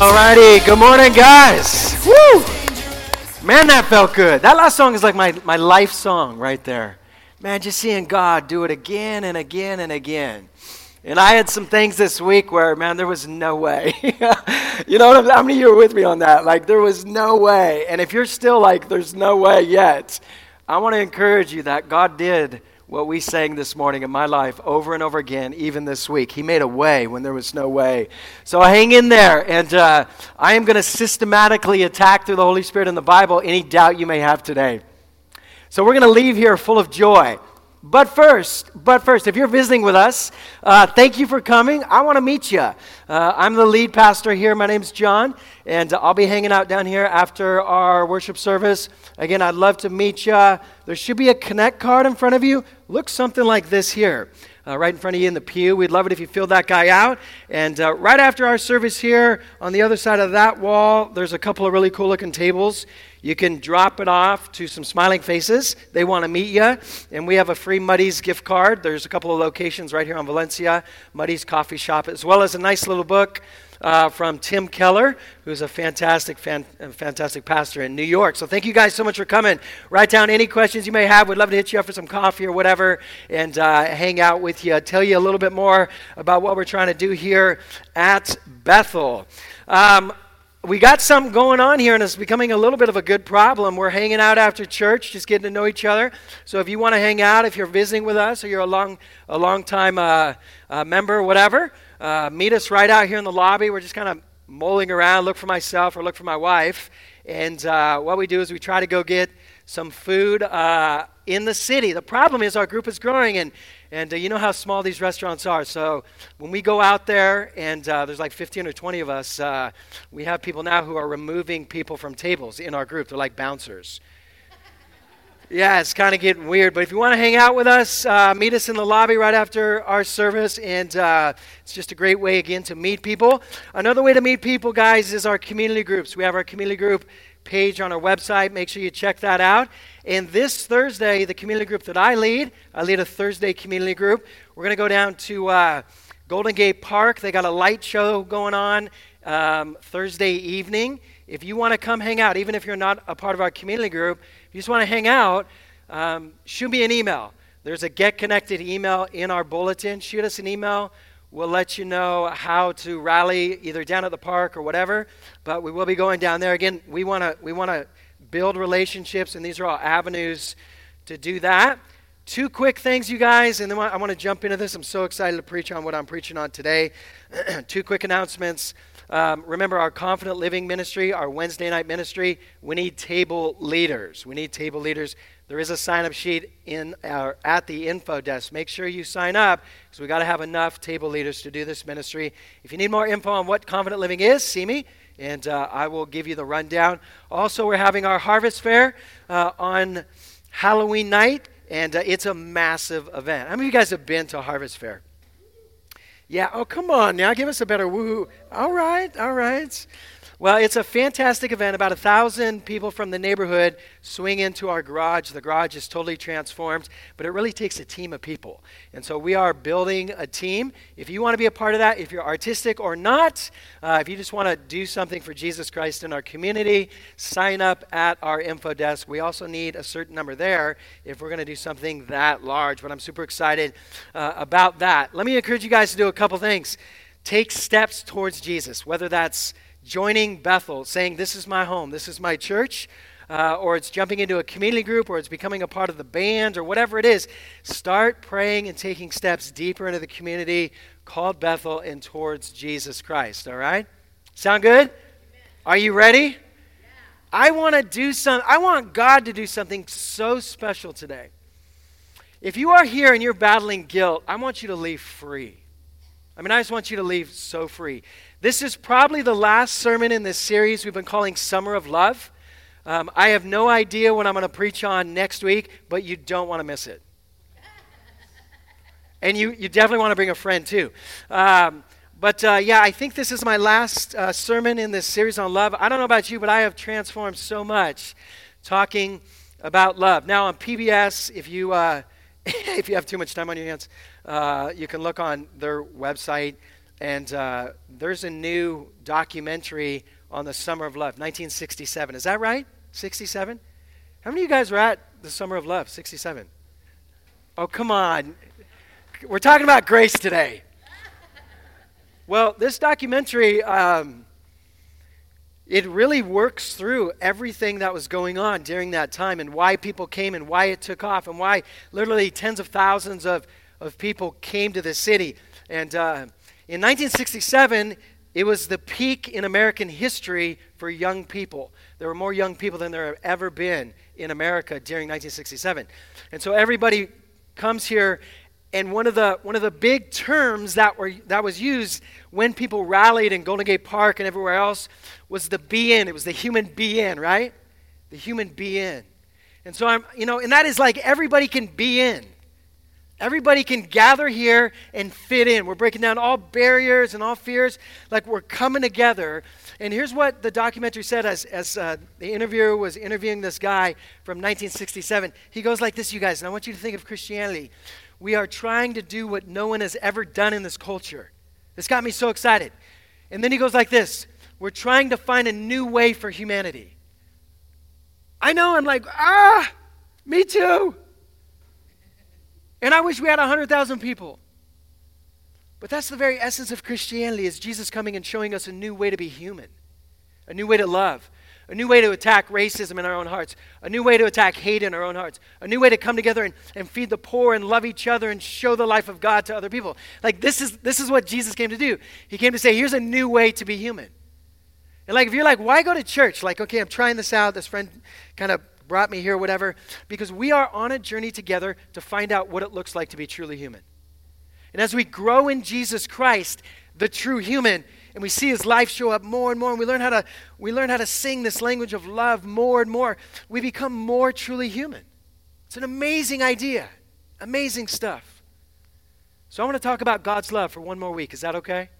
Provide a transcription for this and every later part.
Alrighty, good morning, guys. Woo! Man, that felt good. That last song is like my, my life song right there. Man, just seeing God do it again and again and again. And I had some things this week where, man, there was no way. you know what? How many of you are with me on that? Like, there was no way. And if you're still like, there's no way yet, I want to encourage you that God did what we sang this morning in my life over and over again, even this week. He made a way when there was no way. So hang in there, and uh, I am going to systematically attack through the Holy Spirit in the Bible any doubt you may have today. So we're going to leave here full of joy. But first, but first, if you're visiting with us, uh, thank you for coming. I want to meet you. Uh, I'm the lead pastor here. My name's John, and I'll be hanging out down here after our worship service. Again, I'd love to meet you. There should be a connect card in front of you. Looks something like this here. Uh, right in front of you in the pew. We'd love it if you filled that guy out. And uh, right after our service here, on the other side of that wall, there's a couple of really cool looking tables. You can drop it off to some smiling faces. They want to meet you. And we have a free Muddy's gift card. There's a couple of locations right here on Valencia, Muddy's Coffee Shop, as well as a nice little book uh, from Tim Keller, who's a fantastic, fan, fantastic pastor in New York. So thank you guys so much for coming. Write down any questions you may have. We'd love to hit you up for some coffee or whatever and uh, hang out with you, tell you a little bit more about what we're trying to do here at Bethel. Um, we got something going on here, and it's becoming a little bit of a good problem. We're hanging out after church, just getting to know each other. So if you want to hang out, if you're visiting with us, or you're a long, a long time uh, uh, member, whatever, uh, meet us right out here in the lobby. We're just kind of mulling around, look for myself or look for my wife. And uh, what we do is we try to go get some food uh, in the city. The problem is our group is growing, and and uh, you know how small these restaurants are. So when we go out there, and uh, there's like 15 or 20 of us, uh, we have people now who are removing people from tables in our group. They're like bouncers. Yeah, it's kind of getting weird. But if you want to hang out with us, uh, meet us in the lobby right after our service. And uh, it's just a great way, again, to meet people. Another way to meet people, guys, is our community groups. We have our community group page on our website. Make sure you check that out. And this Thursday, the community group that I lead, I lead a Thursday community group. We're going to go down to uh, Golden Gate Park. They got a light show going on um, Thursday evening. If you want to come hang out, even if you're not a part of our community group, if you just want to hang out, um, shoot me an email. There's a Get Connected email in our bulletin. Shoot us an email. We'll let you know how to rally either down at the park or whatever. But we will be going down there again. We want to we want to build relationships, and these are all avenues to do that. Two quick things, you guys, and then I want to jump into this. I'm so excited to preach on what I'm preaching on today. Two quick announcements. Um, remember our Confident Living ministry, our Wednesday night ministry. We need table leaders. We need table leaders. There is a sign up sheet in our, at the info desk. Make sure you sign up because we got to have enough table leaders to do this ministry. If you need more info on what Confident Living is, see me and uh, I will give you the rundown. Also, we're having our harvest fair uh, on Halloween night, and uh, it's a massive event. How many of you guys have been to a harvest fair? Yeah, oh, come on now, give us a better woo. All right, all right. Well, it's a fantastic event. About a thousand people from the neighborhood swing into our garage. The garage is totally transformed, but it really takes a team of people. And so we are building a team. If you want to be a part of that, if you're artistic or not, uh, if you just want to do something for Jesus Christ in our community, sign up at our info desk. We also need a certain number there if we're going to do something that large. But I'm super excited uh, about that. Let me encourage you guys to do a couple things. Take steps towards Jesus, whether that's joining Bethel, saying, This is my home, this is my church, uh, or it's jumping into a community group, or it's becoming a part of the band, or whatever it is, start praying and taking steps deeper into the community called Bethel and towards Jesus Christ. All right? Sound good? Amen. Are you ready? Yeah. I want to do some I want God to do something so special today. If you are here and you're battling guilt, I want you to leave free. I mean, I just want you to leave so free. This is probably the last sermon in this series we've been calling Summer of Love. Um, I have no idea what I'm going to preach on next week, but you don't want to miss it. And you, you definitely want to bring a friend too. Um, but uh, yeah, I think this is my last uh, sermon in this series on love. I don't know about you, but I have transformed so much talking about love. Now on PBS, if you uh, if you have too much time on your hands, uh, you can look on their website And uh, there's a new documentary on the Summer of Love, 1967. Is that right? 67? How many of you guys were at the Summer of Love, 67? Oh, come on. We're talking about grace today. Well, this documentary, um, it really works through everything that was going on during that time and why people came and why it took off and why literally tens of thousands of, of people came to the city. And uh, in 1967, it was the peak in American history for young people. There were more young people than there have ever been in America during 1967. And so everybody comes here and one of the one of the big terms that were that was used when people rallied in Golden Gate Park and everywhere else was the be in. It was the human be in, right? The human be in. And so I'm, you know, and that is like everybody can be in. Everybody can gather here and fit in. We're breaking down all barriers and all fears. Like we're coming together. And here's what the documentary said as, as uh, the interviewer was interviewing this guy from 1967. He goes like this, you guys, and I want you to think of Christianity. We are trying to do what no one has ever done in this culture. This got me so excited. And then he goes like this We're trying to find a new way for humanity. I know, I'm like, ah, me too. And I wish we had 100,000 people. But that's the very essence of Christianity is Jesus coming and showing us a new way to be human, a new way to love, a new way to attack racism in our own hearts, a new way to attack hate in our own hearts, a new way to come together and, and feed the poor and love each other and show the life of God to other people. Like this is this is what Jesus came to do. He came to say, here's a new way to be human. And like if you're like, why go to church? Like, okay, I'm trying this out. This friend kind of brought me here, whatever, because we are on a journey together to find out what it looks like to be truly human. And as we grow in Jesus Christ, the true human, and we see his life show up more and more, and we learn how to, we learn how to sing this language of love more and more, we become more truly human. It's an amazing idea, amazing stuff. So I want to talk about God's love for one more week. Is that okay?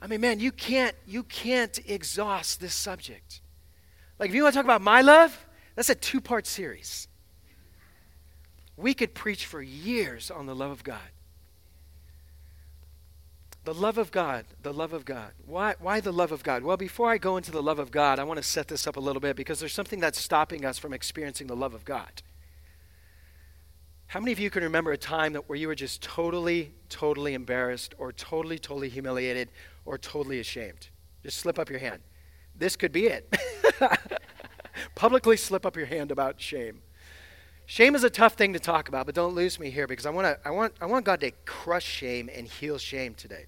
I mean, man, you can't you can't exhaust this subject. Like if you want to talk about my love, that's a two part series. We could preach for years on the love of God. The love of God, the love of God. Why, why the love of God? Well, before I go into the love of God, I want to set this up a little bit because there's something that's stopping us from experiencing the love of God. How many of you can remember a time that where you were just totally, totally embarrassed or totally, totally humiliated or totally ashamed? Just slip up your hand. This could be it. Publicly slip up your hand about shame. Shame is a tough thing to talk about, but don't lose me here because I, wanna, I, want, I want God to crush shame and heal shame today.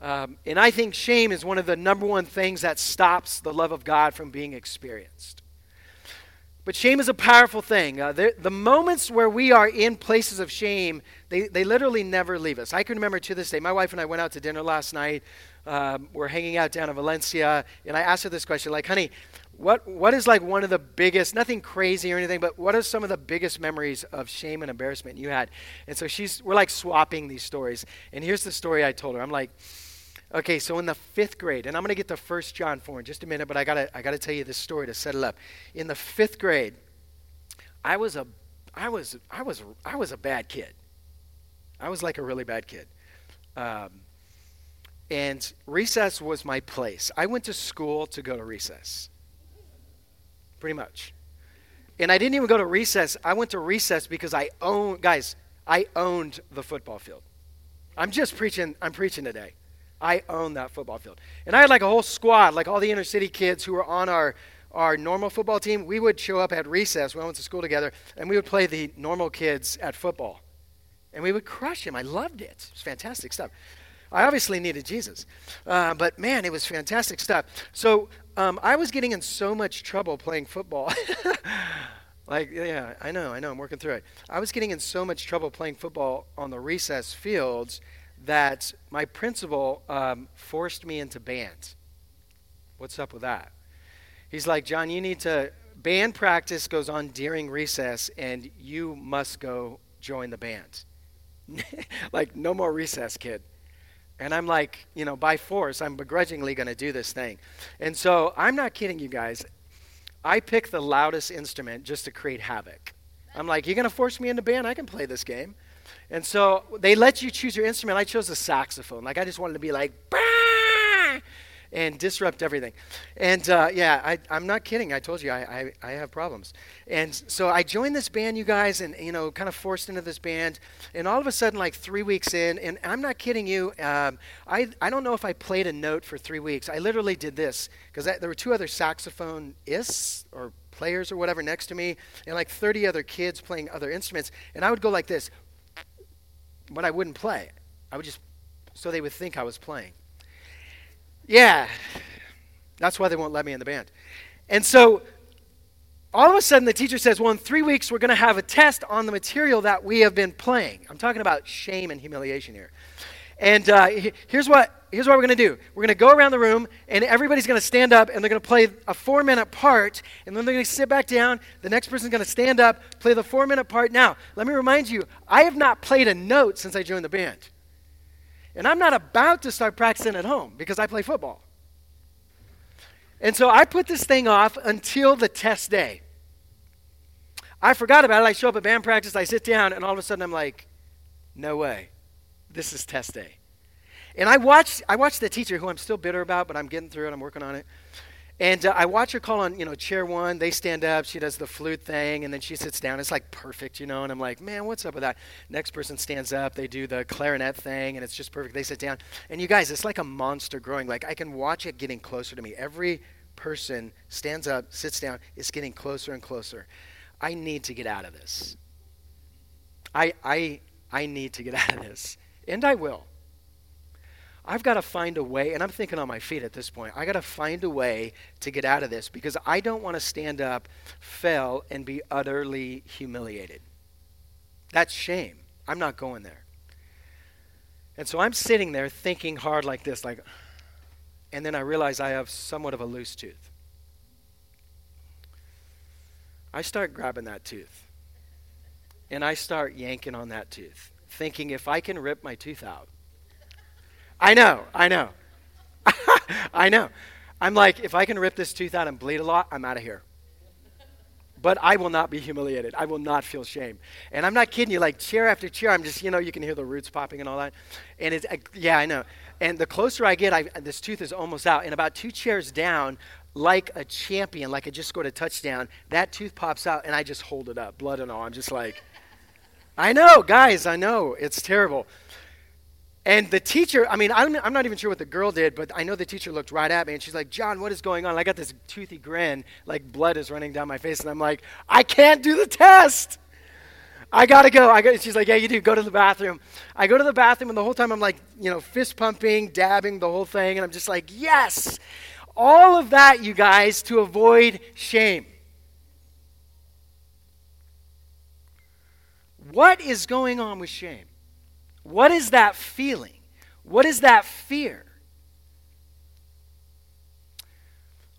Um, and I think shame is one of the number one things that stops the love of God from being experienced. But shame is a powerful thing. Uh, the, moments where we are in places of shame, they, they literally never leave us. I can remember to this day, my wife and I went out to dinner last night. Um, we're hanging out down in Valencia, and I asked her this question, like, honey, what, what is like one of the biggest, nothing crazy or anything, but what are some of the biggest memories of shame and embarrassment you had? And so she's, we're like swapping these stories. And here's the story I told her. I'm like, okay, so in the fifth grade, and I'm going to get to First John 4 in just a minute, but I got to I gotta tell you this story to set it up. In the fifth grade, I was a, I was, I was, I was a bad kid. I was like a really bad kid. Um, and recess was my place. I went to school to go to recess pretty much. And I didn't even go to recess. I went to recess because I own guys, I owned the football field. I'm just preaching, I'm preaching today. I owned that football field. And I had like a whole squad, like all the inner city kids who were on our our normal football team, we would show up at recess. We went to school together, and we would play the normal kids at football. And we would crush them. I loved it. It was fantastic stuff. I obviously needed Jesus. Uh, but man, it was fantastic stuff. So um, I was getting in so much trouble playing football. like, yeah, I know, I know, I'm working through it. I was getting in so much trouble playing football on the recess fields that my principal um, forced me into band. What's up with that? He's like, John, you need to, band practice goes on during recess, and you must go join the band. like, no more recess, kid. And I'm like, you know, by force, I'm begrudgingly going to do this thing. And so I'm not kidding you guys. I picked the loudest instrument just to create havoc. I'm like, you're going to force me into band? I can play this game. And so they let you choose your instrument. I chose a saxophone. Like I just wanted to be like, bah! And disrupt everything. And uh, yeah, I, am not kidding. I told you I, I, I, have problems. And so I joined this band, you guys, and you know, kind of forced into this band. And all of a sudden, like three weeks in, and I'm not kidding you. Um, I I don't know if I played a note for three weeks. I literally did this because there were two other saxophonists or players or whatever next to me, and like 30 other kids playing other instruments. And I would go like this, but I wouldn't play. I would just so they would think I was playing. Yeah, that's why they won't let me in the band. And so all of a sudden the teacher says, Well, in three weeks, we're going to have a test on the material that we have been playing. I'm talking about shame and humiliation here. And uh, here's what here's what we're going to do. We're going to go around the room, and everybody's going to stand up, and they're going to play a four minute part, and then they're going to sit back down. The next person's going to stand up, play the four minute part. Now, let me remind you, I have not played a note since I joined the band. And I'm not about to start practicing at home because I play football. And so I put this thing off until the test day. I forgot about it. I show up at band practice, I sit down, and all of a sudden I'm like, no way. This is test day. And I watched, I watched the teacher, who I'm still bitter about, but I'm getting through it. I'm working on it. And uh, I watch her call on, you know, chair one. They stand up. She does the flute thing, and then she sits down. It's like perfect, you know. And I'm like, man, what's up with that? Next person stands up. They do the clarinet thing, and it's just perfect. They sit down. And you guys, it's like a monster growing. Like I can watch it getting closer to me. Every person stands up, sits down. It's getting closer and closer. I need to get out of this. I I I need to get out of this, and I will. I've got to find a way, and I'm thinking on my feet at this point, I got to find a way to get out of this because I don't want to stand up, fail, and be utterly humiliated. That's shame. I'm not going there. And so I'm sitting there thinking hard like this, like, and then I realize I have somewhat of a loose tooth. I start grabbing that tooth. And I start yanking on that tooth, thinking if I can rip my tooth out, I know, I know. I know. I'm like, if I can rip this tooth out and bleed a lot, I'm out of here. But I will not be humiliated. I will not feel shame. And I'm not kidding you, like chair after chair, I'm just, you know, you can hear the roots popping and all that. And it's, yeah, I know. And the closer I get, I, this tooth is almost out. And about two chairs down, like a champion, like I just scored a touchdown, that tooth pops out and I just hold it up, blood and all. I'm just like, I know, guys, I know. It's terrible. And the teacher, I mean, I'm, I'm not even sure what the girl did, but I know the teacher looked right at me and she's like, John, what is going on? And I got this toothy grin, like blood is running down my face. And I'm like, I can't do the test. I gotta go. I got, she's like, yeah, you do. Go to the bathroom. I go to the bathroom, and the whole time I'm like, you know, fist pumping, dabbing, the whole thing. And I'm just like, yes. All of that, you guys, to avoid shame. What is going on with shame? What is that feeling? What is that fear?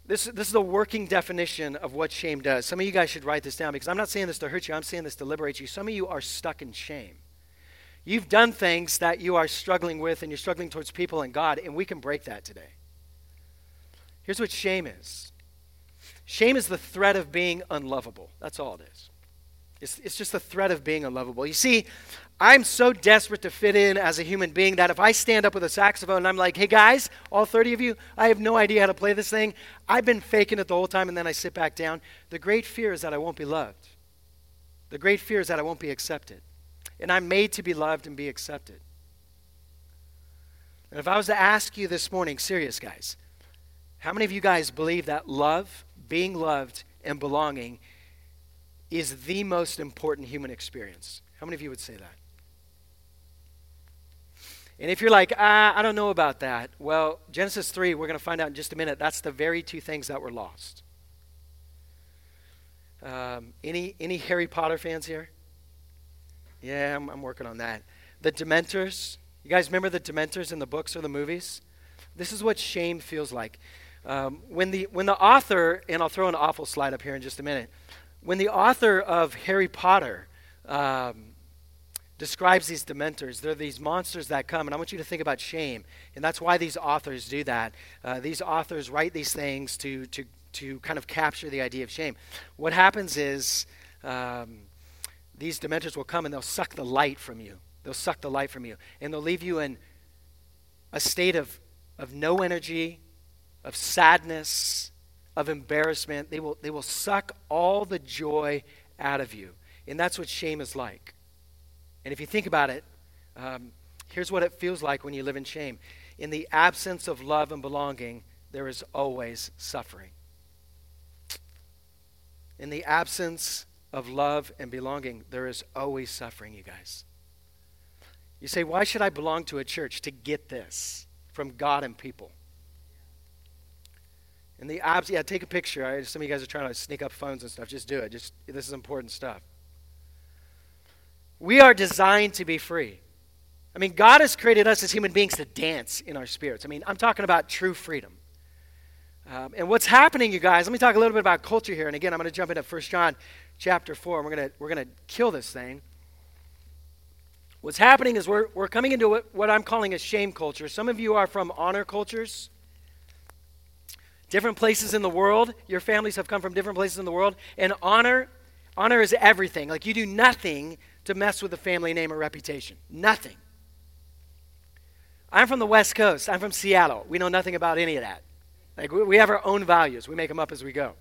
This, this is the working definition of what shame does. Some of you guys should write this down because I'm not saying this to hurt you, I'm saying this to liberate you. Some of you are stuck in shame. You've done things that you are struggling with and you're struggling towards people and God, and we can break that today. Here's what shame is shame is the threat of being unlovable. That's all it is. It's, it's just the threat of being unlovable. You see, I'm so desperate to fit in as a human being that if I stand up with a saxophone and I'm like, hey guys, all 30 of you, I have no idea how to play this thing. I've been faking it the whole time and then I sit back down. The great fear is that I won't be loved. The great fear is that I won't be accepted. And I'm made to be loved and be accepted. And if I was to ask you this morning, serious guys, how many of you guys believe that love, being loved, and belonging is the most important human experience? How many of you would say that? And if you're like, ah, I don't know about that, well, Genesis 3, we're going to find out in just a minute, that's the very two things that were lost. Um, any, any Harry Potter fans here? Yeah, I'm, I'm working on that. The Dementors. You guys remember the Dementors in the books or the movies? This is what shame feels like. Um, when, the, when the author, and I'll throw an awful slide up here in just a minute, when the author of Harry Potter um, describes these dementors. They're these monsters that come, and I want you to think about shame. And that's why these authors do that. Uh, these authors write these things to, to, to kind of capture the idea of shame. What happens is um, these dementors will come and they'll suck the light from you. They'll suck the light from you. And they'll leave you in a state of, of no energy, of sadness, of embarrassment. They will, they will suck all the joy out of you. And that's what shame is like. And if you think about it, um, here's what it feels like when you live in shame. In the absence of love and belonging, there is always suffering. In the absence of love and belonging, there is always suffering, you guys. You say, why should I belong to a church to get this from God and people? In the abs, yeah, take a picture. I, some of you guys are trying to sneak up phones and stuff. Just do it. Just this is important stuff. We are designed to be free. I mean, God has created us as human beings to dance in our spirits. I mean, I'm talking about true freedom. Um, and what's happening, you guys, let me talk a little bit about culture here. And again, I'm going to jump into 1 John chapter 4, and we're going to, we're going to kill this thing. What's happening is we're, we're coming into what, what I'm calling a shame culture. Some of you are from honor cultures, different places in the world. Your families have come from different places in the world. And honor, honor is everything. Like you do nothing to mess with the family name or reputation. Nothing. I'm from the West Coast. I'm from Seattle. We know nothing about any of that. Like, we have our own values, we make them up as we go.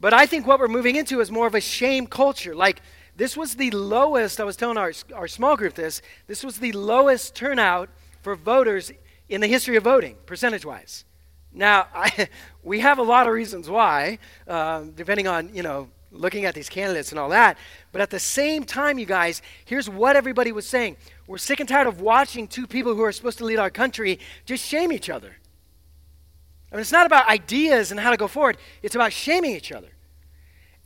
But I think what we're moving into is more of a shame culture. Like, this was the lowest, I was telling our, our small group this, this was the lowest turnout for voters in the history of voting, percentage wise. Now, I, we have a lot of reasons why, um, depending on, you know, looking at these candidates and all that. But at the same time, you guys, here's what everybody was saying. We're sick and tired of watching two people who are supposed to lead our country just shame each other. I mean, it's not about ideas and how to go forward, it's about shaming each other.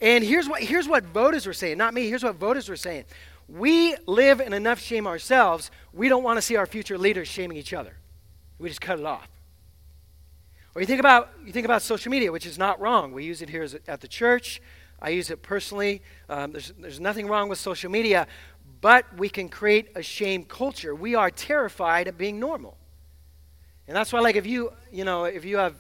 And here's what, here's what voters were saying, not me, here's what voters were saying. We live in enough shame ourselves, we don't want to see our future leaders shaming each other. We just cut it off. Or you think about, you think about social media, which is not wrong. We use it here at the church. I use it personally. Um, there's, there's nothing wrong with social media, but we can create a shame culture. We are terrified of being normal. And that's why, like, if you, you know, if you have,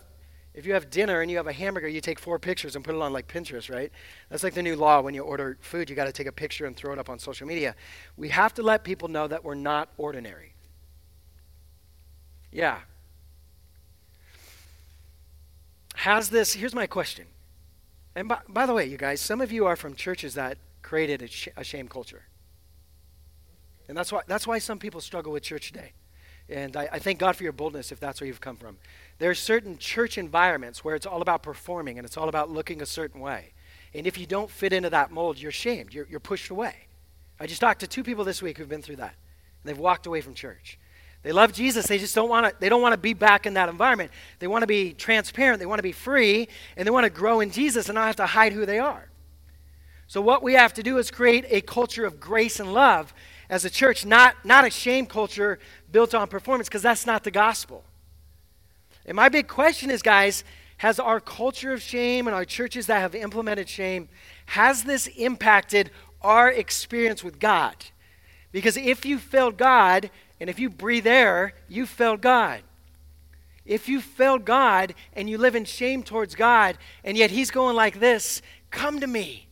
if you have dinner and you have a hamburger, you take four pictures and put it on like Pinterest, right? That's like the new law. When you order food, you got to take a picture and throw it up on social media. We have to let people know that we're not ordinary. Yeah. Has this? Here's my question. And by, by the way, you guys, some of you are from churches that created a, sh- a shame culture. And that's why, that's why some people struggle with church today. And I, I, thank God for your boldness if that's where you've come from. There are certain church environments where it's all about performing and it's all about looking a certain way. And if you don't fit into that mold, you're shamed, you're, you're pushed away. I just talked to two people this week who've been through that. And they've walked away from church. They love Jesus, they just don't want to they don't want to be back in that environment. They want to be transparent, they want to be free, and they want to grow in Jesus and not have to hide who they are. So what we have to do is create a culture of grace and love as a church, not, not a shame culture built on performance, because that's not the gospel. And my big question is, guys, has our culture of shame and our churches that have implemented shame, has this impacted our experience with God? Because if you failed God, and if you breathe air, you failed God. If you failed God and you live in shame towards God, and yet He's going like this come to me.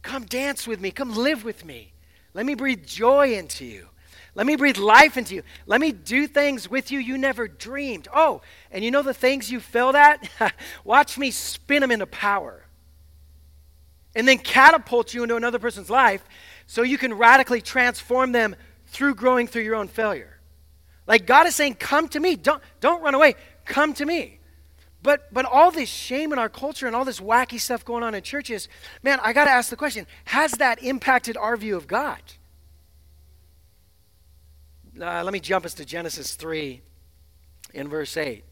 Come dance with me. Come live with me. Let me breathe joy into you. Let me breathe life into you. Let me do things with you you never dreamed. Oh, and you know the things you failed at? Watch me spin them into power. And then catapult you into another person's life so you can radically transform them through growing through your own failure. Like God is saying, Come to me. Don't, don't run away. Come to me. But, but all this shame in our culture and all this wacky stuff going on in churches, man, I got to ask the question has that impacted our view of God? Uh, let me jump us to Genesis 3 in verse 8.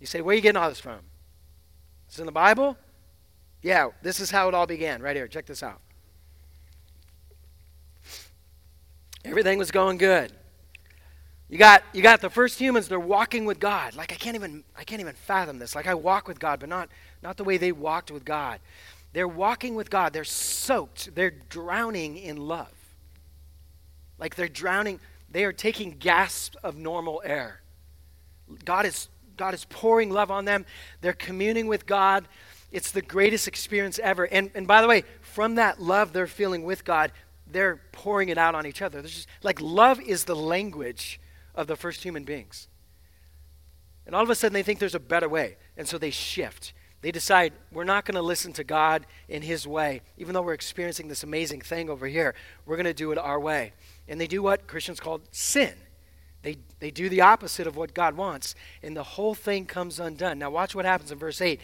You say, where are you getting all this from? It's in the Bible? Yeah, this is how it all began, right here. Check this out. Everything was going good. You got, you got the first humans, they're walking with God. Like I can't even I can't even fathom this. Like I walk with God, but not, not the way they walked with God. They're walking with God. They're soaked. They're drowning in love. Like they're drowning, they are taking gasps of normal air. God is God is pouring love on them. They're communing with God. it's the greatest experience ever. And, and by the way, from that love they're feeling with God, they're pouring it out on each other. There's just like love is the language of the first human beings. And all of a sudden they think there's a better way. And so they shift. They decide we're not going to listen to God in His way, even though we're experiencing this amazing thing over here. We're going to do it our way. And they do what Christians call sin. They, they do the opposite of what God wants, and the whole thing comes undone. Now, watch what happens in verse 8.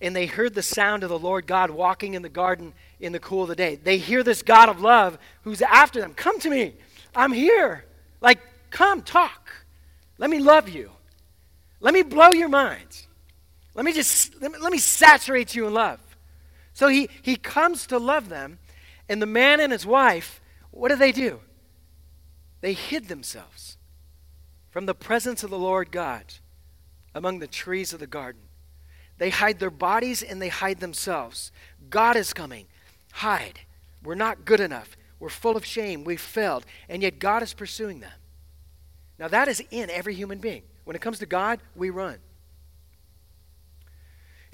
And they heard the sound of the Lord God walking in the garden in the cool of the day. They hear this God of love who's after them. Come to me. I'm here. Like, come, talk. Let me love you. Let me blow your minds. Let me just, let me, let me saturate you in love. So he, he comes to love them, and the man and his wife, what do they do? They hid themselves from the presence of the Lord God among the trees of the garden. They hide their bodies and they hide themselves. God is coming. Hide. We're not good enough. We're full of shame. We've failed. And yet God is pursuing them. Now, that is in every human being. When it comes to God, we run.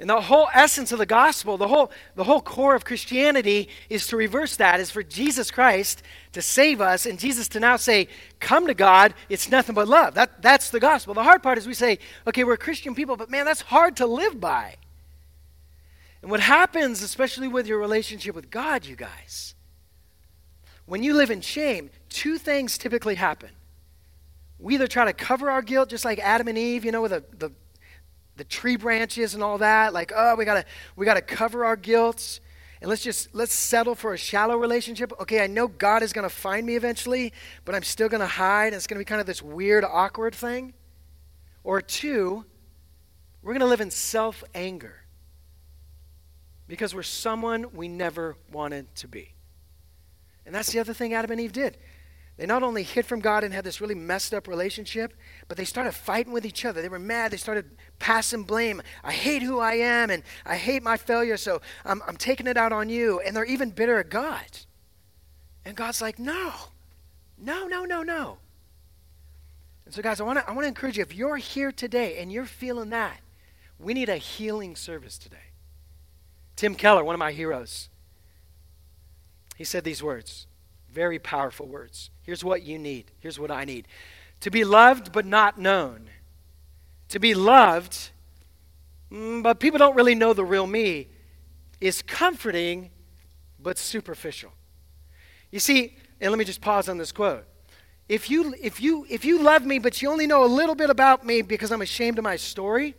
And the whole essence of the gospel, the whole, the whole core of Christianity is to reverse that, is for Jesus Christ to save us and Jesus to now say, Come to God, it's nothing but love. That, that's the gospel. The hard part is we say, Okay, we're Christian people, but man, that's hard to live by. And what happens, especially with your relationship with God, you guys, when you live in shame, two things typically happen. We either try to cover our guilt, just like Adam and Eve, you know, with the, the the tree branches and all that like oh we gotta we gotta cover our guilt and let's just let's settle for a shallow relationship. Okay i know god is gonna find me eventually but i'm still gonna hide and it's gonna be kind of this weird awkward thing. Or two we're gonna live in self-anger because we're someone we never wanted to be. And that's the other thing adam and eve did they not only hid from God and had this really messed up relationship, but they started fighting with each other. They were mad. They started passing blame. I hate who I am and I hate my failure, so I'm, I'm taking it out on you. And they're even bitter at God. And God's like, no, no, no, no, no. And so, guys, I want to I wanna encourage you if you're here today and you're feeling that, we need a healing service today. Tim Keller, one of my heroes, he said these words very powerful words. Here's what you need. Here's what I need to be loved but not known. To be loved, mm, but people don't really know the real me, is comforting but superficial. You see, and let me just pause on this quote. If you, if, you, if you love me, but you only know a little bit about me because I'm ashamed of my story,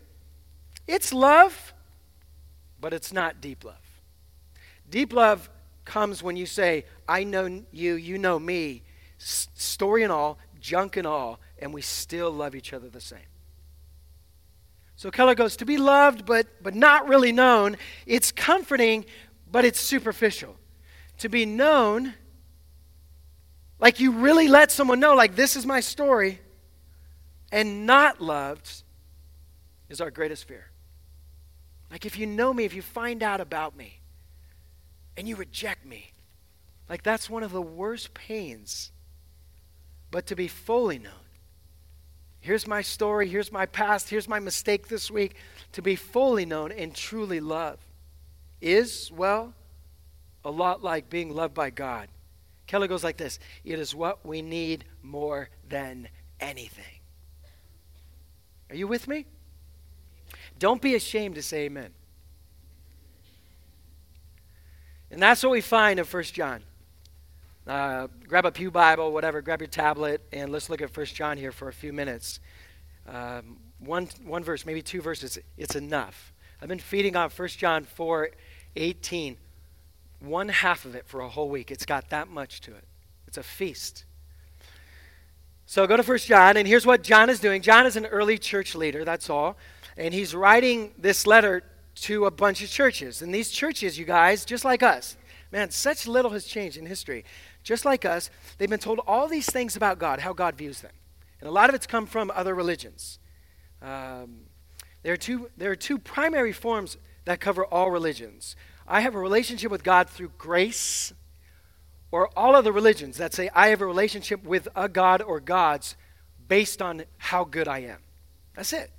it's love, but it's not deep love. Deep love comes when you say, I know you, you know me, Story and all, junk and all, and we still love each other the same. So Keller goes, To be loved but, but not really known, it's comforting, but it's superficial. To be known, like you really let someone know, like this is my story, and not loved is our greatest fear. Like if you know me, if you find out about me, and you reject me. Like that's one of the worst pains. But to be fully known. Here's my story, here's my past, here's my mistake this week. To be fully known and truly loved is, well, a lot like being loved by God. Keller goes like this It is what we need more than anything. Are you with me? Don't be ashamed to say amen. And that's what we find in 1 John. Uh, grab a Pew Bible, whatever, grab your tablet, and let's look at 1 John here for a few minutes. Um, one, one verse, maybe two verses, it's enough. I've been feeding on 1 John 4 18, one half of it for a whole week. It's got that much to it. It's a feast. So go to 1 John, and here's what John is doing. John is an early church leader, that's all. And he's writing this letter to a bunch of churches. And these churches, you guys, just like us, man, such little has changed in history. Just like us, they've been told all these things about God, how God views them. And a lot of it's come from other religions. Um, there, are two, there are two primary forms that cover all religions. I have a relationship with God through grace, or all other religions that say I have a relationship with a God or gods based on how good I am. That's it.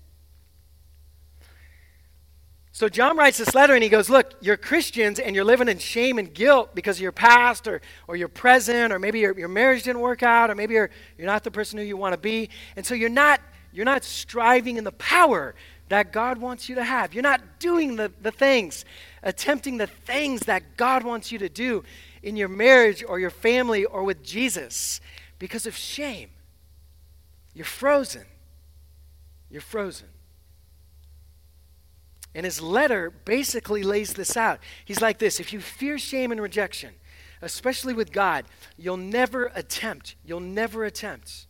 So John writes this letter and he goes, Look, you're Christians and you're living in shame and guilt because of your past or, or your present, or maybe your, your marriage didn't work out, or maybe you're, you're not the person who you want to be. And so you're not, you're not striving in the power that God wants you to have. You're not doing the, the things, attempting the things that God wants you to do in your marriage or your family or with Jesus because of shame. You're frozen. You're frozen. And his letter basically lays this out. He's like this if you fear shame and rejection, especially with God, you'll never attempt. You'll never attempt.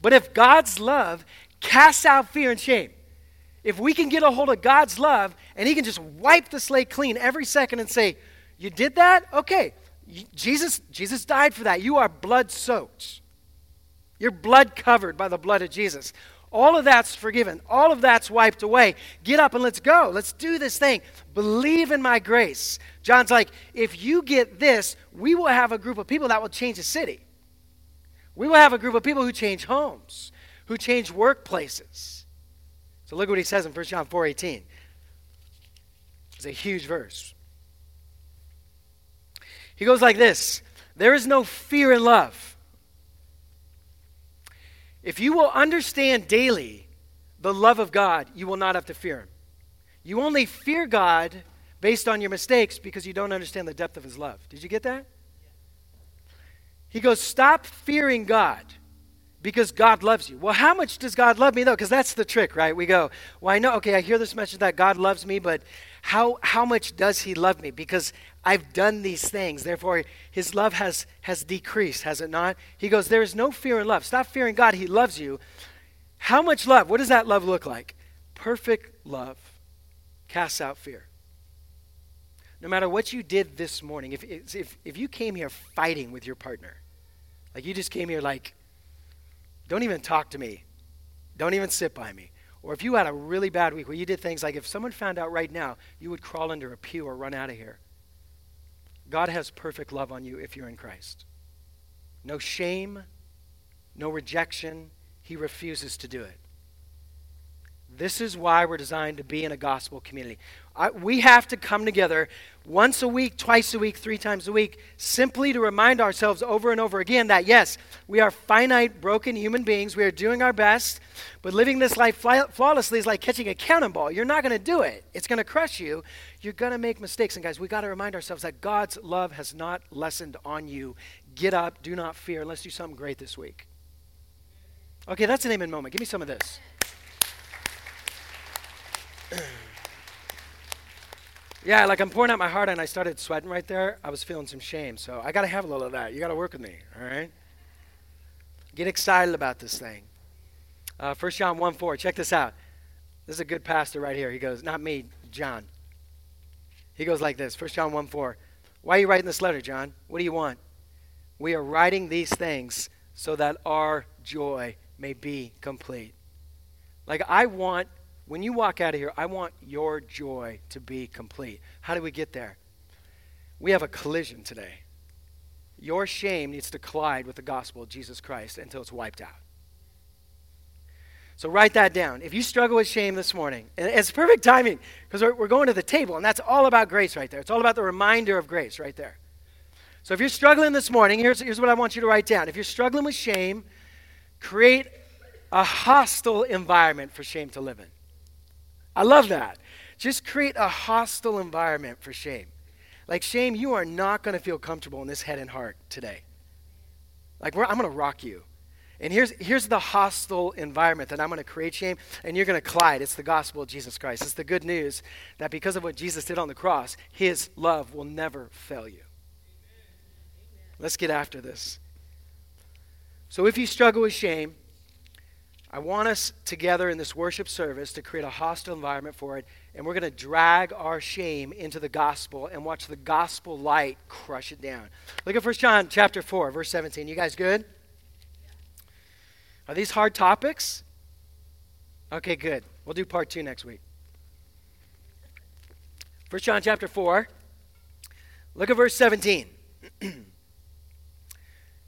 But if God's love casts out fear and shame, if we can get a hold of God's love and he can just wipe the slate clean every second and say, You did that? Okay. Jesus, Jesus died for that. You are blood soaked. You're blood covered by the blood of Jesus. All of that's forgiven. All of that's wiped away. Get up and let's go. Let's do this thing. Believe in my grace. John's like, if you get this, we will have a group of people that will change a city. We will have a group of people who change homes, who change workplaces. So look what he says in 1 John 4:18. It's a huge verse. He goes like this: There is no fear in love if you will understand daily the love of God, you will not have to fear Him. You only fear God based on your mistakes because you don't understand the depth of His love. Did you get that? He goes, Stop fearing God because God loves you. Well, how much does God love me, though? Because that's the trick, right? We go, Well, I know, okay, I hear this message that God loves me, but how, how much does He love me? Because I've done these things. Therefore, His love has, has decreased, has it not? He goes, There is no fear in love. Stop fearing God. He loves you. How much love? What does that love look like? Perfect love casts out fear. No matter what you did this morning, if, if, if you came here fighting with your partner, like you just came here like, don't even talk to me. Don't even sit by me. Or if you had a really bad week where you did things like if someone found out right now, you would crawl under a pew or run out of here. God has perfect love on you if you're in Christ. No shame, no rejection. He refuses to do it. This is why we're designed to be in a gospel community. I, we have to come together once a week, twice a week, three times a week, simply to remind ourselves over and over again that yes, we are finite, broken human beings. We are doing our best, but living this life flawlessly is like catching a cannonball. You're not going to do it, it's going to crush you. You're going to make mistakes. And guys, we got to remind ourselves that God's love has not lessened on you. Get up, do not fear. Let's do something great this week. Okay, that's an amen moment. Give me some of this. yeah, like I'm pouring out my heart and I started sweating right there. I was feeling some shame. So I got to have a little of that. You got to work with me, all right? Get excited about this thing. Uh, 1 John 1 4. Check this out. This is a good pastor right here. He goes, not me, John. He goes like this 1 John 1 4. Why are you writing this letter, John? What do you want? We are writing these things so that our joy may be complete. Like, I want when you walk out of here, I want your joy to be complete. How do we get there? We have a collision today. Your shame needs to collide with the gospel of Jesus Christ until it's wiped out. So write that down. If you struggle with shame this morning, and it's perfect timing because we're, we're going to the table, and that's all about grace right there. It's all about the reminder of grace right there. So if you're struggling this morning, here's, here's what I want you to write down. If you're struggling with shame, create a hostile environment for shame to live in. I love that. Just create a hostile environment for shame. Like, shame, you are not going to feel comfortable in this head and heart today. Like, I'm going to rock you. And here's, here's the hostile environment that I'm going to create shame, and you're going to collide. It's the gospel of Jesus Christ. It's the good news that because of what Jesus did on the cross, his love will never fail you. Let's get after this. So if you struggle with shame, I want us together in this worship service to create a hostile environment for it, and we're going to drag our shame into the gospel and watch the gospel light crush it down. Look at 1 John chapter 4, verse 17. You guys good? Are these hard topics? Okay, good. We'll do part 2 next week. 1 John chapter 4. Look at verse 17.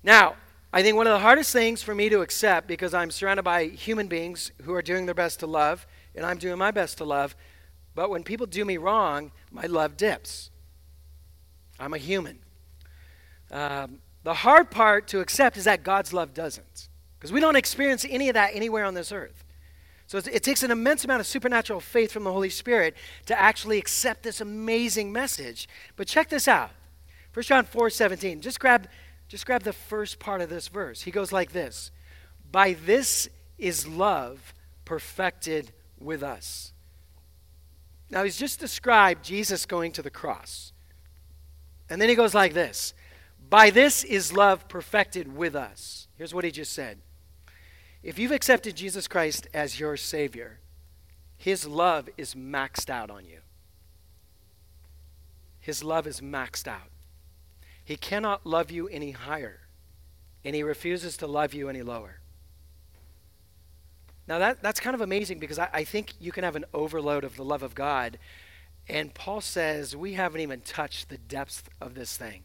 now, I think one of the hardest things for me to accept because I'm surrounded by human beings who are doing their best to love, and I'm doing my best to love, But when people do me wrong, my love dips. I'm a human. Um, the hard part to accept is that God's love doesn't. Because we don't experience any of that anywhere on this earth. So it takes an immense amount of supernatural faith from the Holy Spirit to actually accept this amazing message. But check this out. 1 John 4 17. Just grab, just grab the first part of this verse. He goes like this By this is love perfected with us. Now, he's just described Jesus going to the cross. And then he goes like this By this is love perfected with us. Here's what he just said If you've accepted Jesus Christ as your Savior, his love is maxed out on you. His love is maxed out. He cannot love you any higher, and he refuses to love you any lower. Now, that, that's kind of amazing because I, I think you can have an overload of the love of God. And Paul says we haven't even touched the depth of this thing.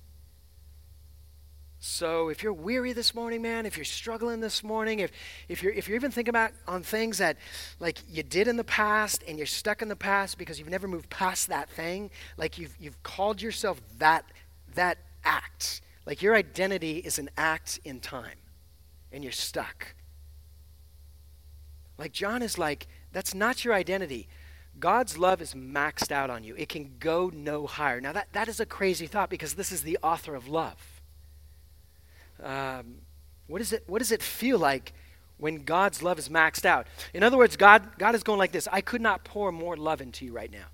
So if you're weary this morning, man, if you're struggling this morning, if, if, you're, if you're even thinking about on things that like you did in the past and you're stuck in the past because you've never moved past that thing, like you've, you've called yourself that, that act, like your identity is an act in time and you're stuck. Like John is like, that's not your identity. God's love is maxed out on you. It can go no higher. Now, that, that is a crazy thought because this is the author of love. Um, what, is it, what does it feel like when God's love is maxed out? In other words, God, God is going like this I could not pour more love into you right now.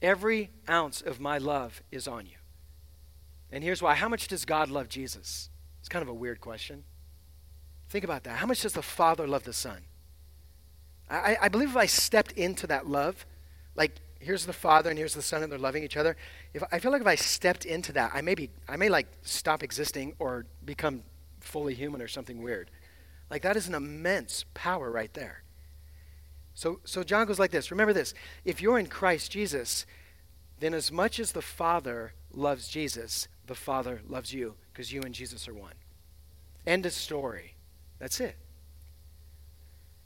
Every ounce of my love is on you. And here's why. How much does God love Jesus? It's kind of a weird question. Think about that. How much does the Father love the Son? I, I believe if I stepped into that love, like here's the Father and here's the Son, and they're loving each other. If I feel like if I stepped into that, I may be, I may like stop existing or become fully human or something weird. Like that is an immense power right there. So, so John goes like this. Remember this: if you're in Christ Jesus, then as much as the Father loves Jesus, the Father loves you because you and Jesus are one. End of story. That's it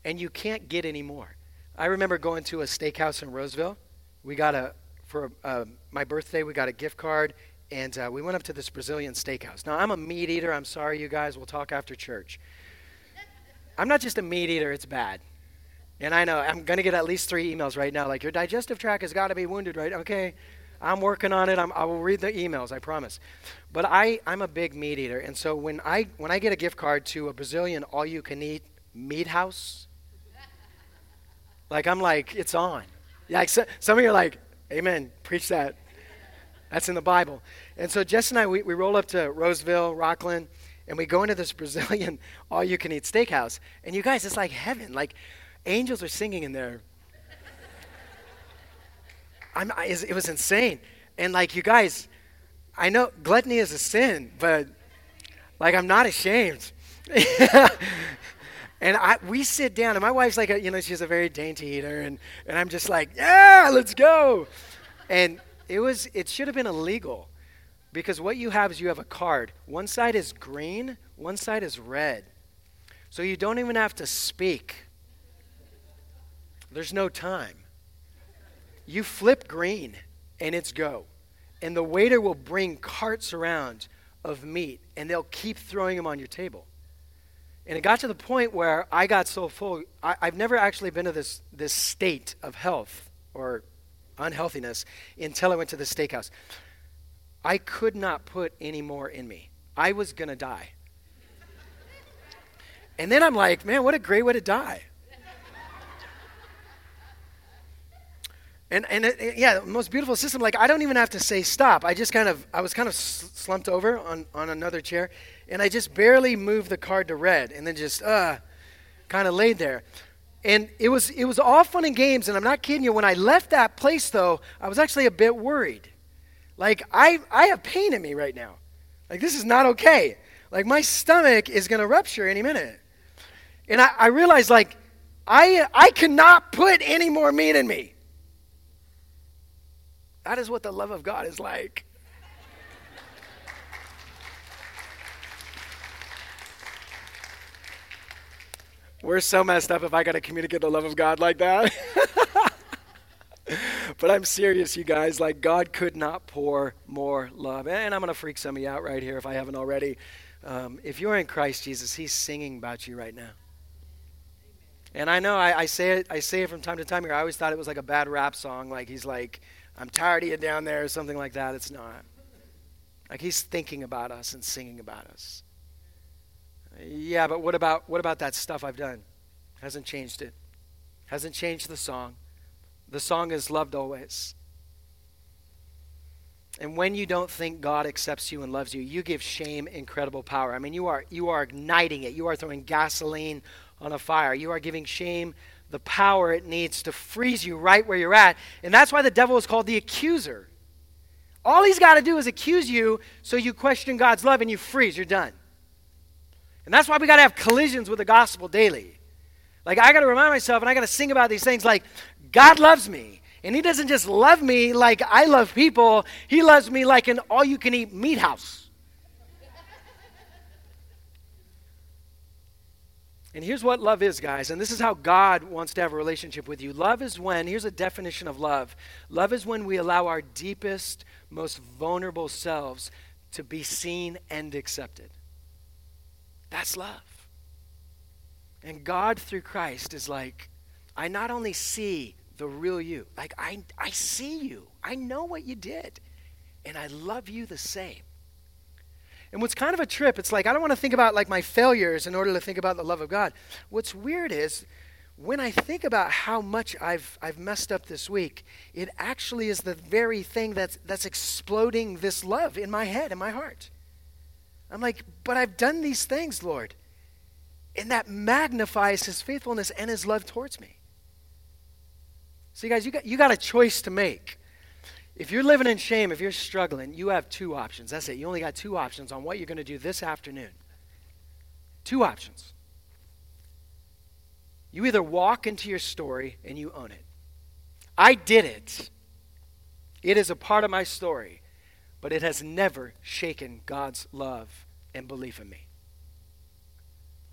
and you can't get any more. I remember going to a steakhouse in Roseville. We got a for uh, my birthday. We got a gift card, and uh, we went up to this Brazilian steakhouse. Now I'm a meat eater. I'm sorry, you guys. We'll talk after church. I'm not just a meat eater. It's bad. And I know I'm going to get at least three emails right now, like your digestive tract has got to be wounded, right? Okay, I'm working on it. I'm, i will read the emails, I promise. But I, I'm a big meat eater, and so when I when I get a gift card to a Brazilian all-you-can-eat meat house, like, I'm like, it's on. Like, so, some of you are like, Amen, preach that. That's in the Bible. And so Jess and I, we, we roll up to Roseville, Rocklin, and we go into this Brazilian all you can eat steakhouse. And you guys, it's like heaven. Like, angels are singing in there. I'm, I, it was insane. And like, you guys, I know gluttony is a sin, but like, I'm not ashamed. And I, we sit down, and my wife's like, a, you know, she's a very dainty eater, and, and I'm just like, yeah, let's go. And it was, it should have been illegal because what you have is you have a card. One side is green, one side is red. So you don't even have to speak. There's no time. You flip green, and it's go. And the waiter will bring carts around of meat, and they'll keep throwing them on your table. And it got to the point where I got so full. I, have never actually been to this, this state of health or unhealthiness until I went to the steakhouse. I could not put any more in me. I was going to die. And then I'm like, man, what a great way to die. And, and it, yeah, most beautiful system. Like, I don't even have to say stop. I just kind of, I was kind of slumped over on, on another chair and I just barely moved the card to red, and then just uh, kind of laid there. And it was it was all fun and games, and I'm not kidding you. When I left that place, though, I was actually a bit worried. Like I I have pain in me right now. Like this is not okay. Like my stomach is gonna rupture any minute. And I, I realized like I I cannot put any more meat in me. That is what the love of God is like. We're so messed up if I got to communicate the love of God like that. but I'm serious, you guys. Like, God could not pour more love. And I'm going to freak some of you out right here if I haven't already. Um, if you're in Christ Jesus, He's singing about you right now. And I know I, I, say it. I say it from time to time here. I always thought it was like a bad rap song. Like he's like, "I'm tired of you down there," or something like that. It's not. Like he's thinking about us and singing about us. Yeah, but what about what about that stuff I've done? Hasn't changed it. Hasn't changed the song. The song is loved always. And when you don't think God accepts you and loves you, you give shame incredible power. I mean, you are you are igniting it. You are throwing gasoline on a fire. You are giving shame the power it needs to freeze you right where you're at. And that's why the devil is called the accuser. All he's got to do is accuse you so you question God's love and you freeze. You're done. And that's why we got to have collisions with the gospel daily. Like, I got to remind myself and I got to sing about these things like, God loves me. And He doesn't just love me like I love people, He loves me like an all you can eat meat house. And here's what love is, guys, and this is how God wants to have a relationship with you. Love is when, here's a definition of love love is when we allow our deepest, most vulnerable selves to be seen and accepted. That's love. And God, through Christ, is like, I not only see the real you, like, I, I see you, I know what you did, and I love you the same. And what's kind of a trip, it's like I don't want to think about like my failures in order to think about the love of God. What's weird is when I think about how much I've, I've messed up this week, it actually is the very thing that's, that's exploding this love in my head, in my heart. I'm like, but I've done these things, Lord. And that magnifies his faithfulness and his love towards me. See, guys, you got, you got a choice to make. If you're living in shame, if you're struggling, you have two options. That's it. You only got two options on what you're going to do this afternoon. Two options. You either walk into your story and you own it. I did it. It is a part of my story, but it has never shaken God's love and belief in me.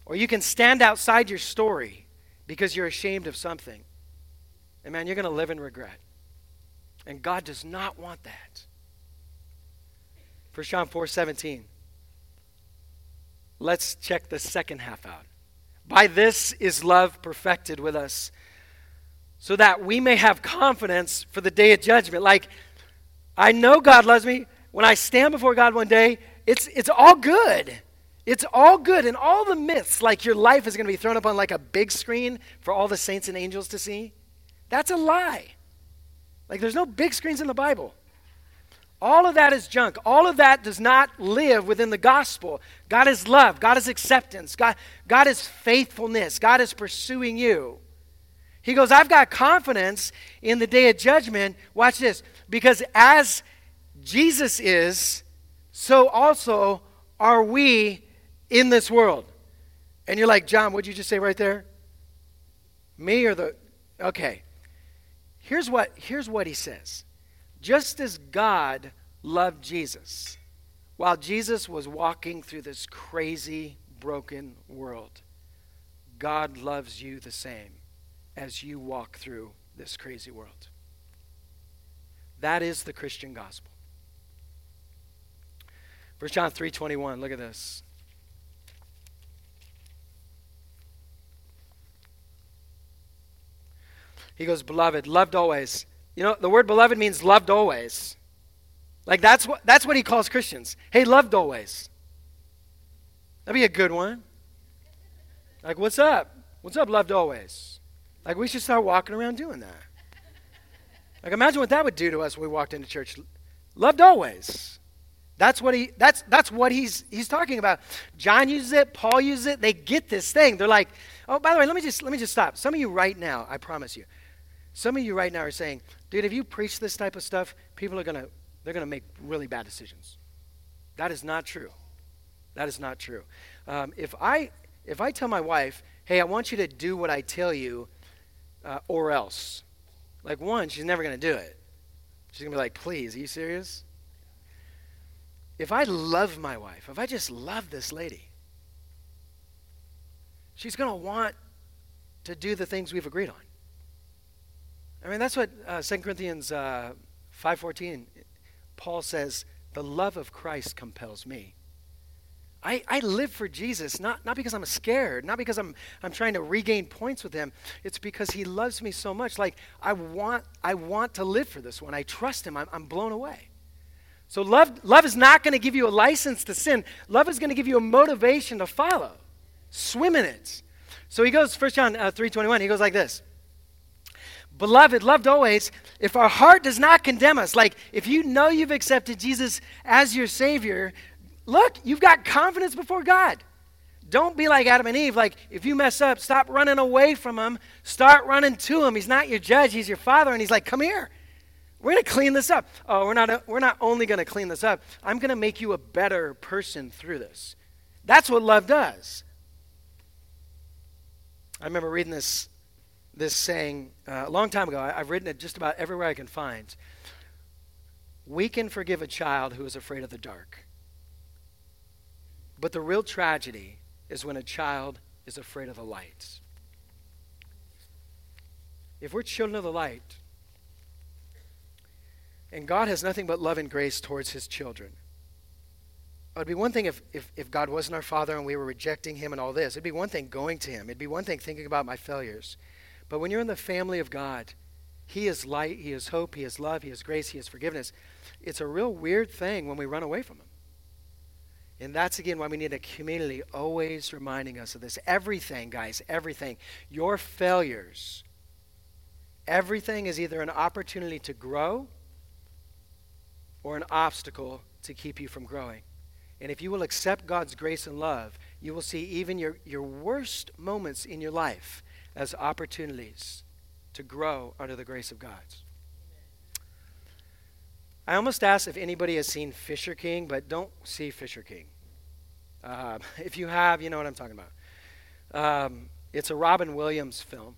Or you can stand outside your story because you're ashamed of something. And man, you're going to live in regret. And God does not want that. 1 John 4 17. Let's check the second half out. By this is love perfected with us, so that we may have confidence for the day of judgment. Like, I know God loves me. When I stand before God one day, it's, it's all good. It's all good. And all the myths, like your life is going to be thrown up on like a big screen for all the saints and angels to see, that's a lie. Like, there's no big screens in the Bible. All of that is junk. All of that does not live within the gospel. God is love. God is acceptance. God, God is faithfulness. God is pursuing you. He goes, I've got confidence in the day of judgment. Watch this. Because as Jesus is, so also are we in this world. And you're like, John, what'd you just say right there? Me or the. Okay. Here's what, here's what he says Just as God loved Jesus while Jesus was walking through this crazy, broken world, God loves you the same as you walk through this crazy world. That is the Christian gospel. 1 John 3:21, look at this. He goes, Beloved, loved always. You know, the word beloved means loved always. Like that's what that's what he calls Christians. Hey, loved always. That'd be a good one. Like, what's up? What's up, loved always? Like, we should start walking around doing that. Like, imagine what that would do to us when we walked into church. Loved always. That's what he that's that's what he's he's talking about. John uses it, Paul uses it. They get this thing. They're like, oh, by the way, let me just let me just stop. Some of you right now, I promise you, some of you right now are saying, dude, if you preach this type of stuff, people are going to they're going to make really bad decisions. That is not true. That is not true. Um, if I if I tell my wife, hey, I want you to do what I tell you, uh, or else, like one, she's never going to do it. She's going to be like, please, are you serious? If I love my wife, if I just love this lady, she's going to want to do the things we've agreed on. I mean, that's what uh, 2 Corinthians uh, 5.14, Paul says, the love of Christ compels me. I, I live for Jesus, not, not because I'm scared, not because I'm, I'm trying to regain points with him. It's because he loves me so much. Like, I want, I want to live for this one. I trust him. I'm, I'm blown away. So, love, love is not going to give you a license to sin. Love is going to give you a motivation to follow. Swim in it. So he goes, 1 John uh, 3.21, he goes like this. Beloved, loved always, if our heart does not condemn us, like if you know you've accepted Jesus as your Savior, look, you've got confidence before God. Don't be like Adam and Eve. Like, if you mess up, stop running away from him. Start running to him. He's not your judge, he's your father. And he's like, come here. We're going to clean this up. Oh, we're not, we're not only going to clean this up, I'm going to make you a better person through this. That's what love does. I remember reading this this saying uh, a long time ago. I, I've written it just about everywhere I can find. We can forgive a child who is afraid of the dark. But the real tragedy is when a child is afraid of the light. If we're children of the light, and God has nothing but love and grace towards his children, it would be one thing if, if, if God wasn't our Father and we were rejecting him and all this. It'd be one thing going to him. It'd be one thing thinking about my failures. But when you're in the family of God, He is light, He is hope, He is love, He is grace, He is forgiveness. It's a real weird thing when we run away from Him. And that's again why we need a community always reminding us of this. Everything, guys, everything. Your failures, everything is either an opportunity to grow or an obstacle to keep you from growing. And if you will accept God's grace and love, you will see even your, your worst moments in your life as opportunities to grow under the grace of God. I almost asked if anybody has seen Fisher King, but don't see Fisher King. Uh, if you have, you know what I'm talking about. Um, it's a Robin Williams film.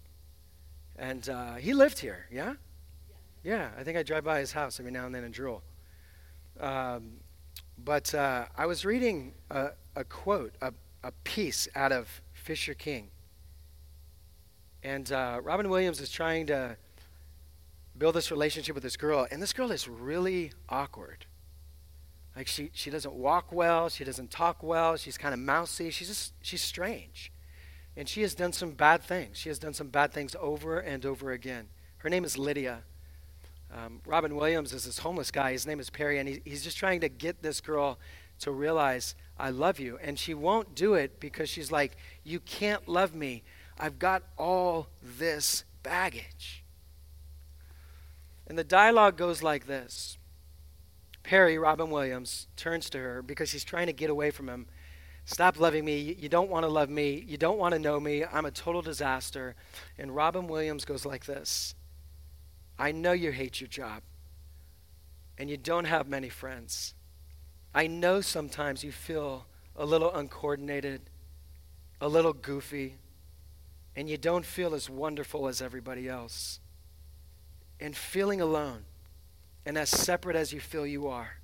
And uh, he lived here, yeah? Yeah, I think I drive by his house every now and then and drool. Um, but uh, I was reading a, a quote, a, a piece out of Fisher King. And uh, Robin Williams is trying to build this relationship with this girl, and this girl is really awkward. Like she, she doesn't walk well, she doesn't talk well, she's kind of mousy, she's just she's strange. And she has done some bad things. She has done some bad things over and over again. Her name is Lydia. Um, Robin Williams is this homeless guy. His name is Perry, and he, he's just trying to get this girl to realize, I love you. And she won't do it because she's like, You can't love me I've got all this baggage. And the dialogue goes like this Perry, Robin Williams, turns to her because she's trying to get away from him. Stop loving me. You don't want to love me. You don't want to know me. I'm a total disaster. And Robin Williams goes like this I know you hate your job and you don't have many friends. I know sometimes you feel a little uncoordinated, a little goofy, and you don't feel as wonderful as everybody else, and feeling alone and as separate as you feel you are.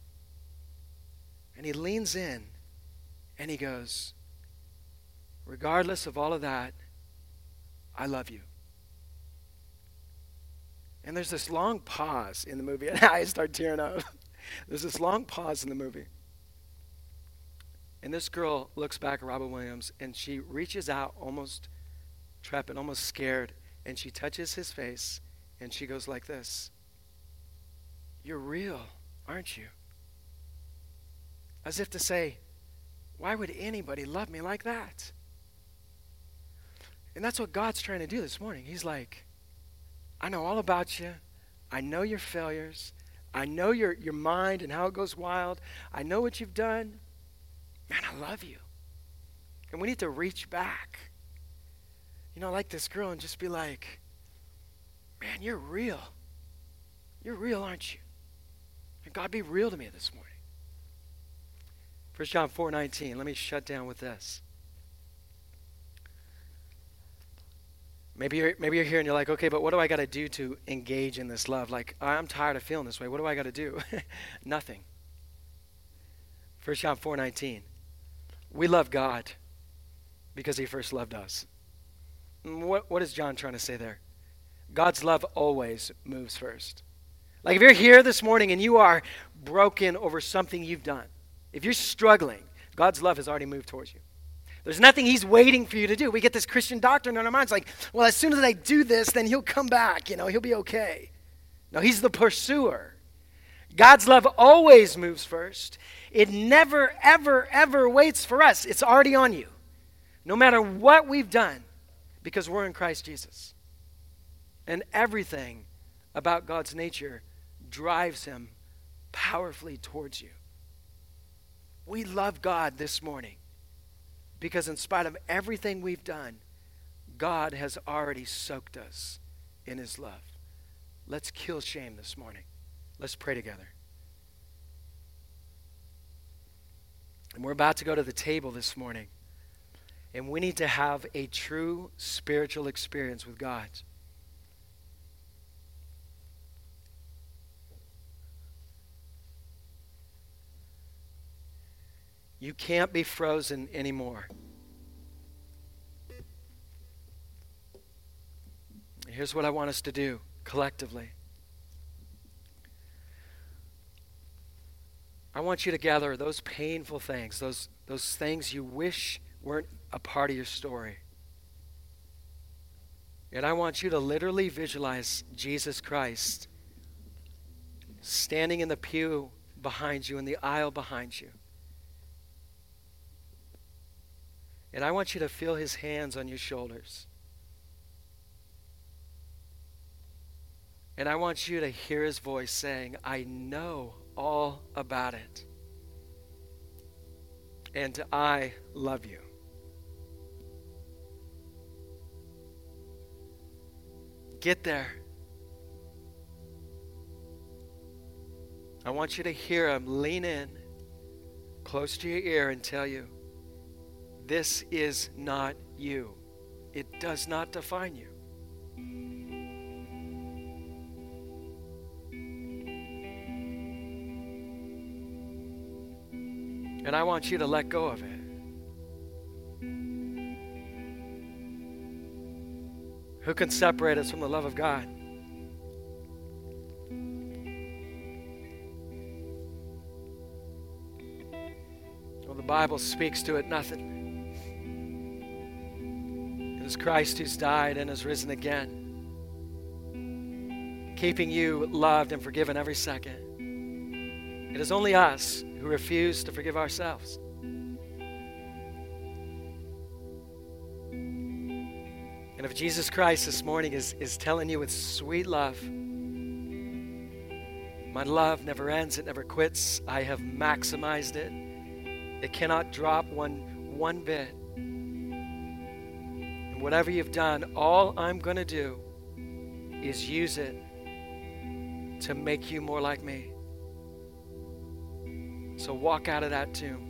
And he leans in and he goes, Regardless of all of that, I love you. And there's this long pause in the movie, and I start tearing up. There's this long pause in the movie. And this girl looks back at Robin Williams and she reaches out almost trapped and almost scared. And she touches his face and she goes like this You're real, aren't you? As if to say, Why would anybody love me like that? And that's what God's trying to do this morning. He's like, I know all about you. I know your failures. I know your, your mind and how it goes wild. I know what you've done. Man, I love you. And we need to reach back you know, like this girl and just be like, man, you're real. You're real, aren't you? And God be real to me this morning. 1 John 4 19. Let me shut down with this. Maybe you're, maybe you're here and you're like, okay, but what do I got to do to engage in this love? Like, I'm tired of feeling this way. What do I got to do? Nothing. 1 John 4 19. We love God because he first loved us. What, what is John trying to say there? God's love always moves first. Like if you're here this morning and you are broken over something you've done, if you're struggling, God's love has already moved towards you. There's nothing He's waiting for you to do. We get this Christian doctrine in our minds like, well, as soon as I do this, then He'll come back, you know, He'll be okay. No, He's the pursuer. God's love always moves first. It never, ever, ever waits for us. It's already on you. No matter what we've done, because we're in Christ Jesus. And everything about God's nature drives Him powerfully towards you. We love God this morning because, in spite of everything we've done, God has already soaked us in His love. Let's kill shame this morning. Let's pray together. And we're about to go to the table this morning. And we need to have a true spiritual experience with God. You can't be frozen anymore. Here's what I want us to do collectively. I want you to gather those painful things, those, those things you wish weren't a part of your story. And I want you to literally visualize Jesus Christ standing in the pew behind you, in the aisle behind you. And I want you to feel his hands on your shoulders. And I want you to hear his voice saying, I know all about it. And I love you. Get there. I want you to hear him lean in close to your ear and tell you, this is not you. It does not define you. And I want you to let go of it. Who can separate us from the love of God? Well, the Bible speaks to it nothing. It is Christ who's died and has risen again, keeping you loved and forgiven every second. It is only us who refuse to forgive ourselves. And if Jesus Christ this morning is, is telling you with sweet love, my love never ends, it never quits, I have maximized it, it cannot drop one, one bit And whatever you've done, all I'm going to do is use it to make you more like me. So walk out of that tomb.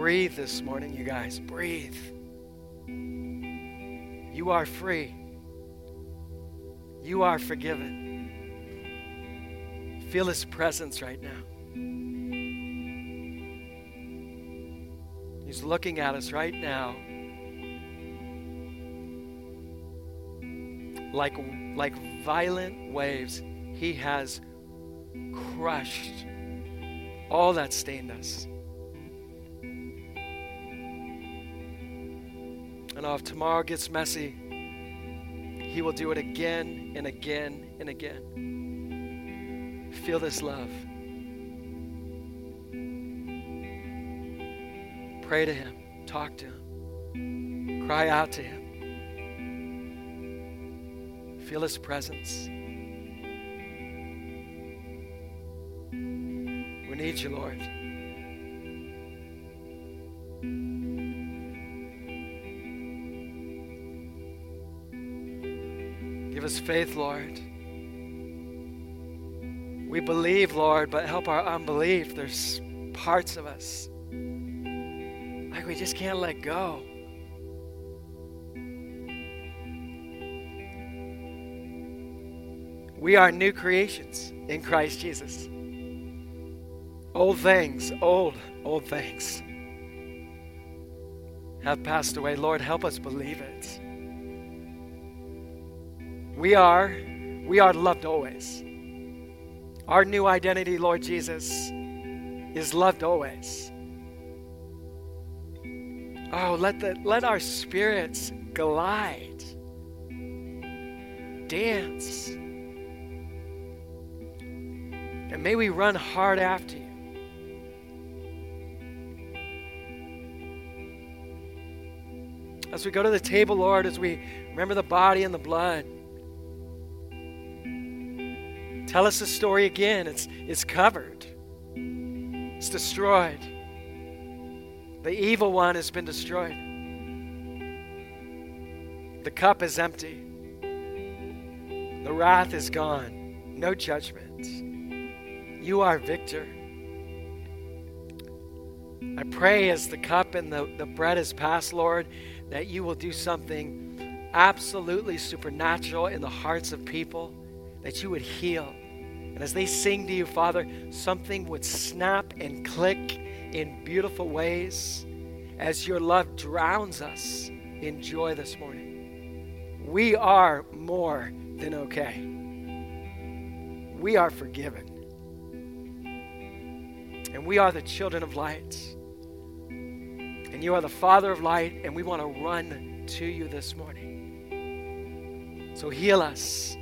Breathe this morning, you guys. Breathe. You are free. You are forgiven. Feel His presence right now. He's looking at us right now. Like, like violent waves, He has crushed all that stained us. And if tomorrow gets messy, He will do it again and again and again. Feel this love. Pray to Him, talk to Him, cry out to Him. Feel His presence. We need you, Lord. Faith, Lord. We believe, Lord, but help our unbelief. There's parts of us like we just can't let go. We are new creations in Christ Jesus. Old things, old, old things have passed away. Lord, help us believe it. We are, we are loved always. Our new identity, Lord Jesus, is loved always. Oh, let, the, let our spirits glide, dance, and may we run hard after you. As we go to the table, Lord, as we remember the body and the blood, tell us the story again. It's, it's covered, it's destroyed. The evil one has been destroyed. The cup is empty. The wrath is gone. No judgment. You are victor. I pray as the cup and the, the bread is passed, Lord, that you will do something absolutely supernatural in the hearts of people, that you would heal. And as they sing to you, Father, something would snap and click in beautiful ways as your love drowns us in joy this morning. We are more than okay. We are forgiven. And we are the children of light. And you are the Father of light, and we want to run to you this morning. So heal us.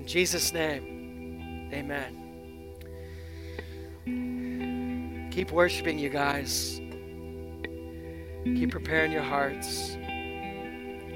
In Jesus' name, amen. Keep worshiping, you guys. Keep preparing your hearts.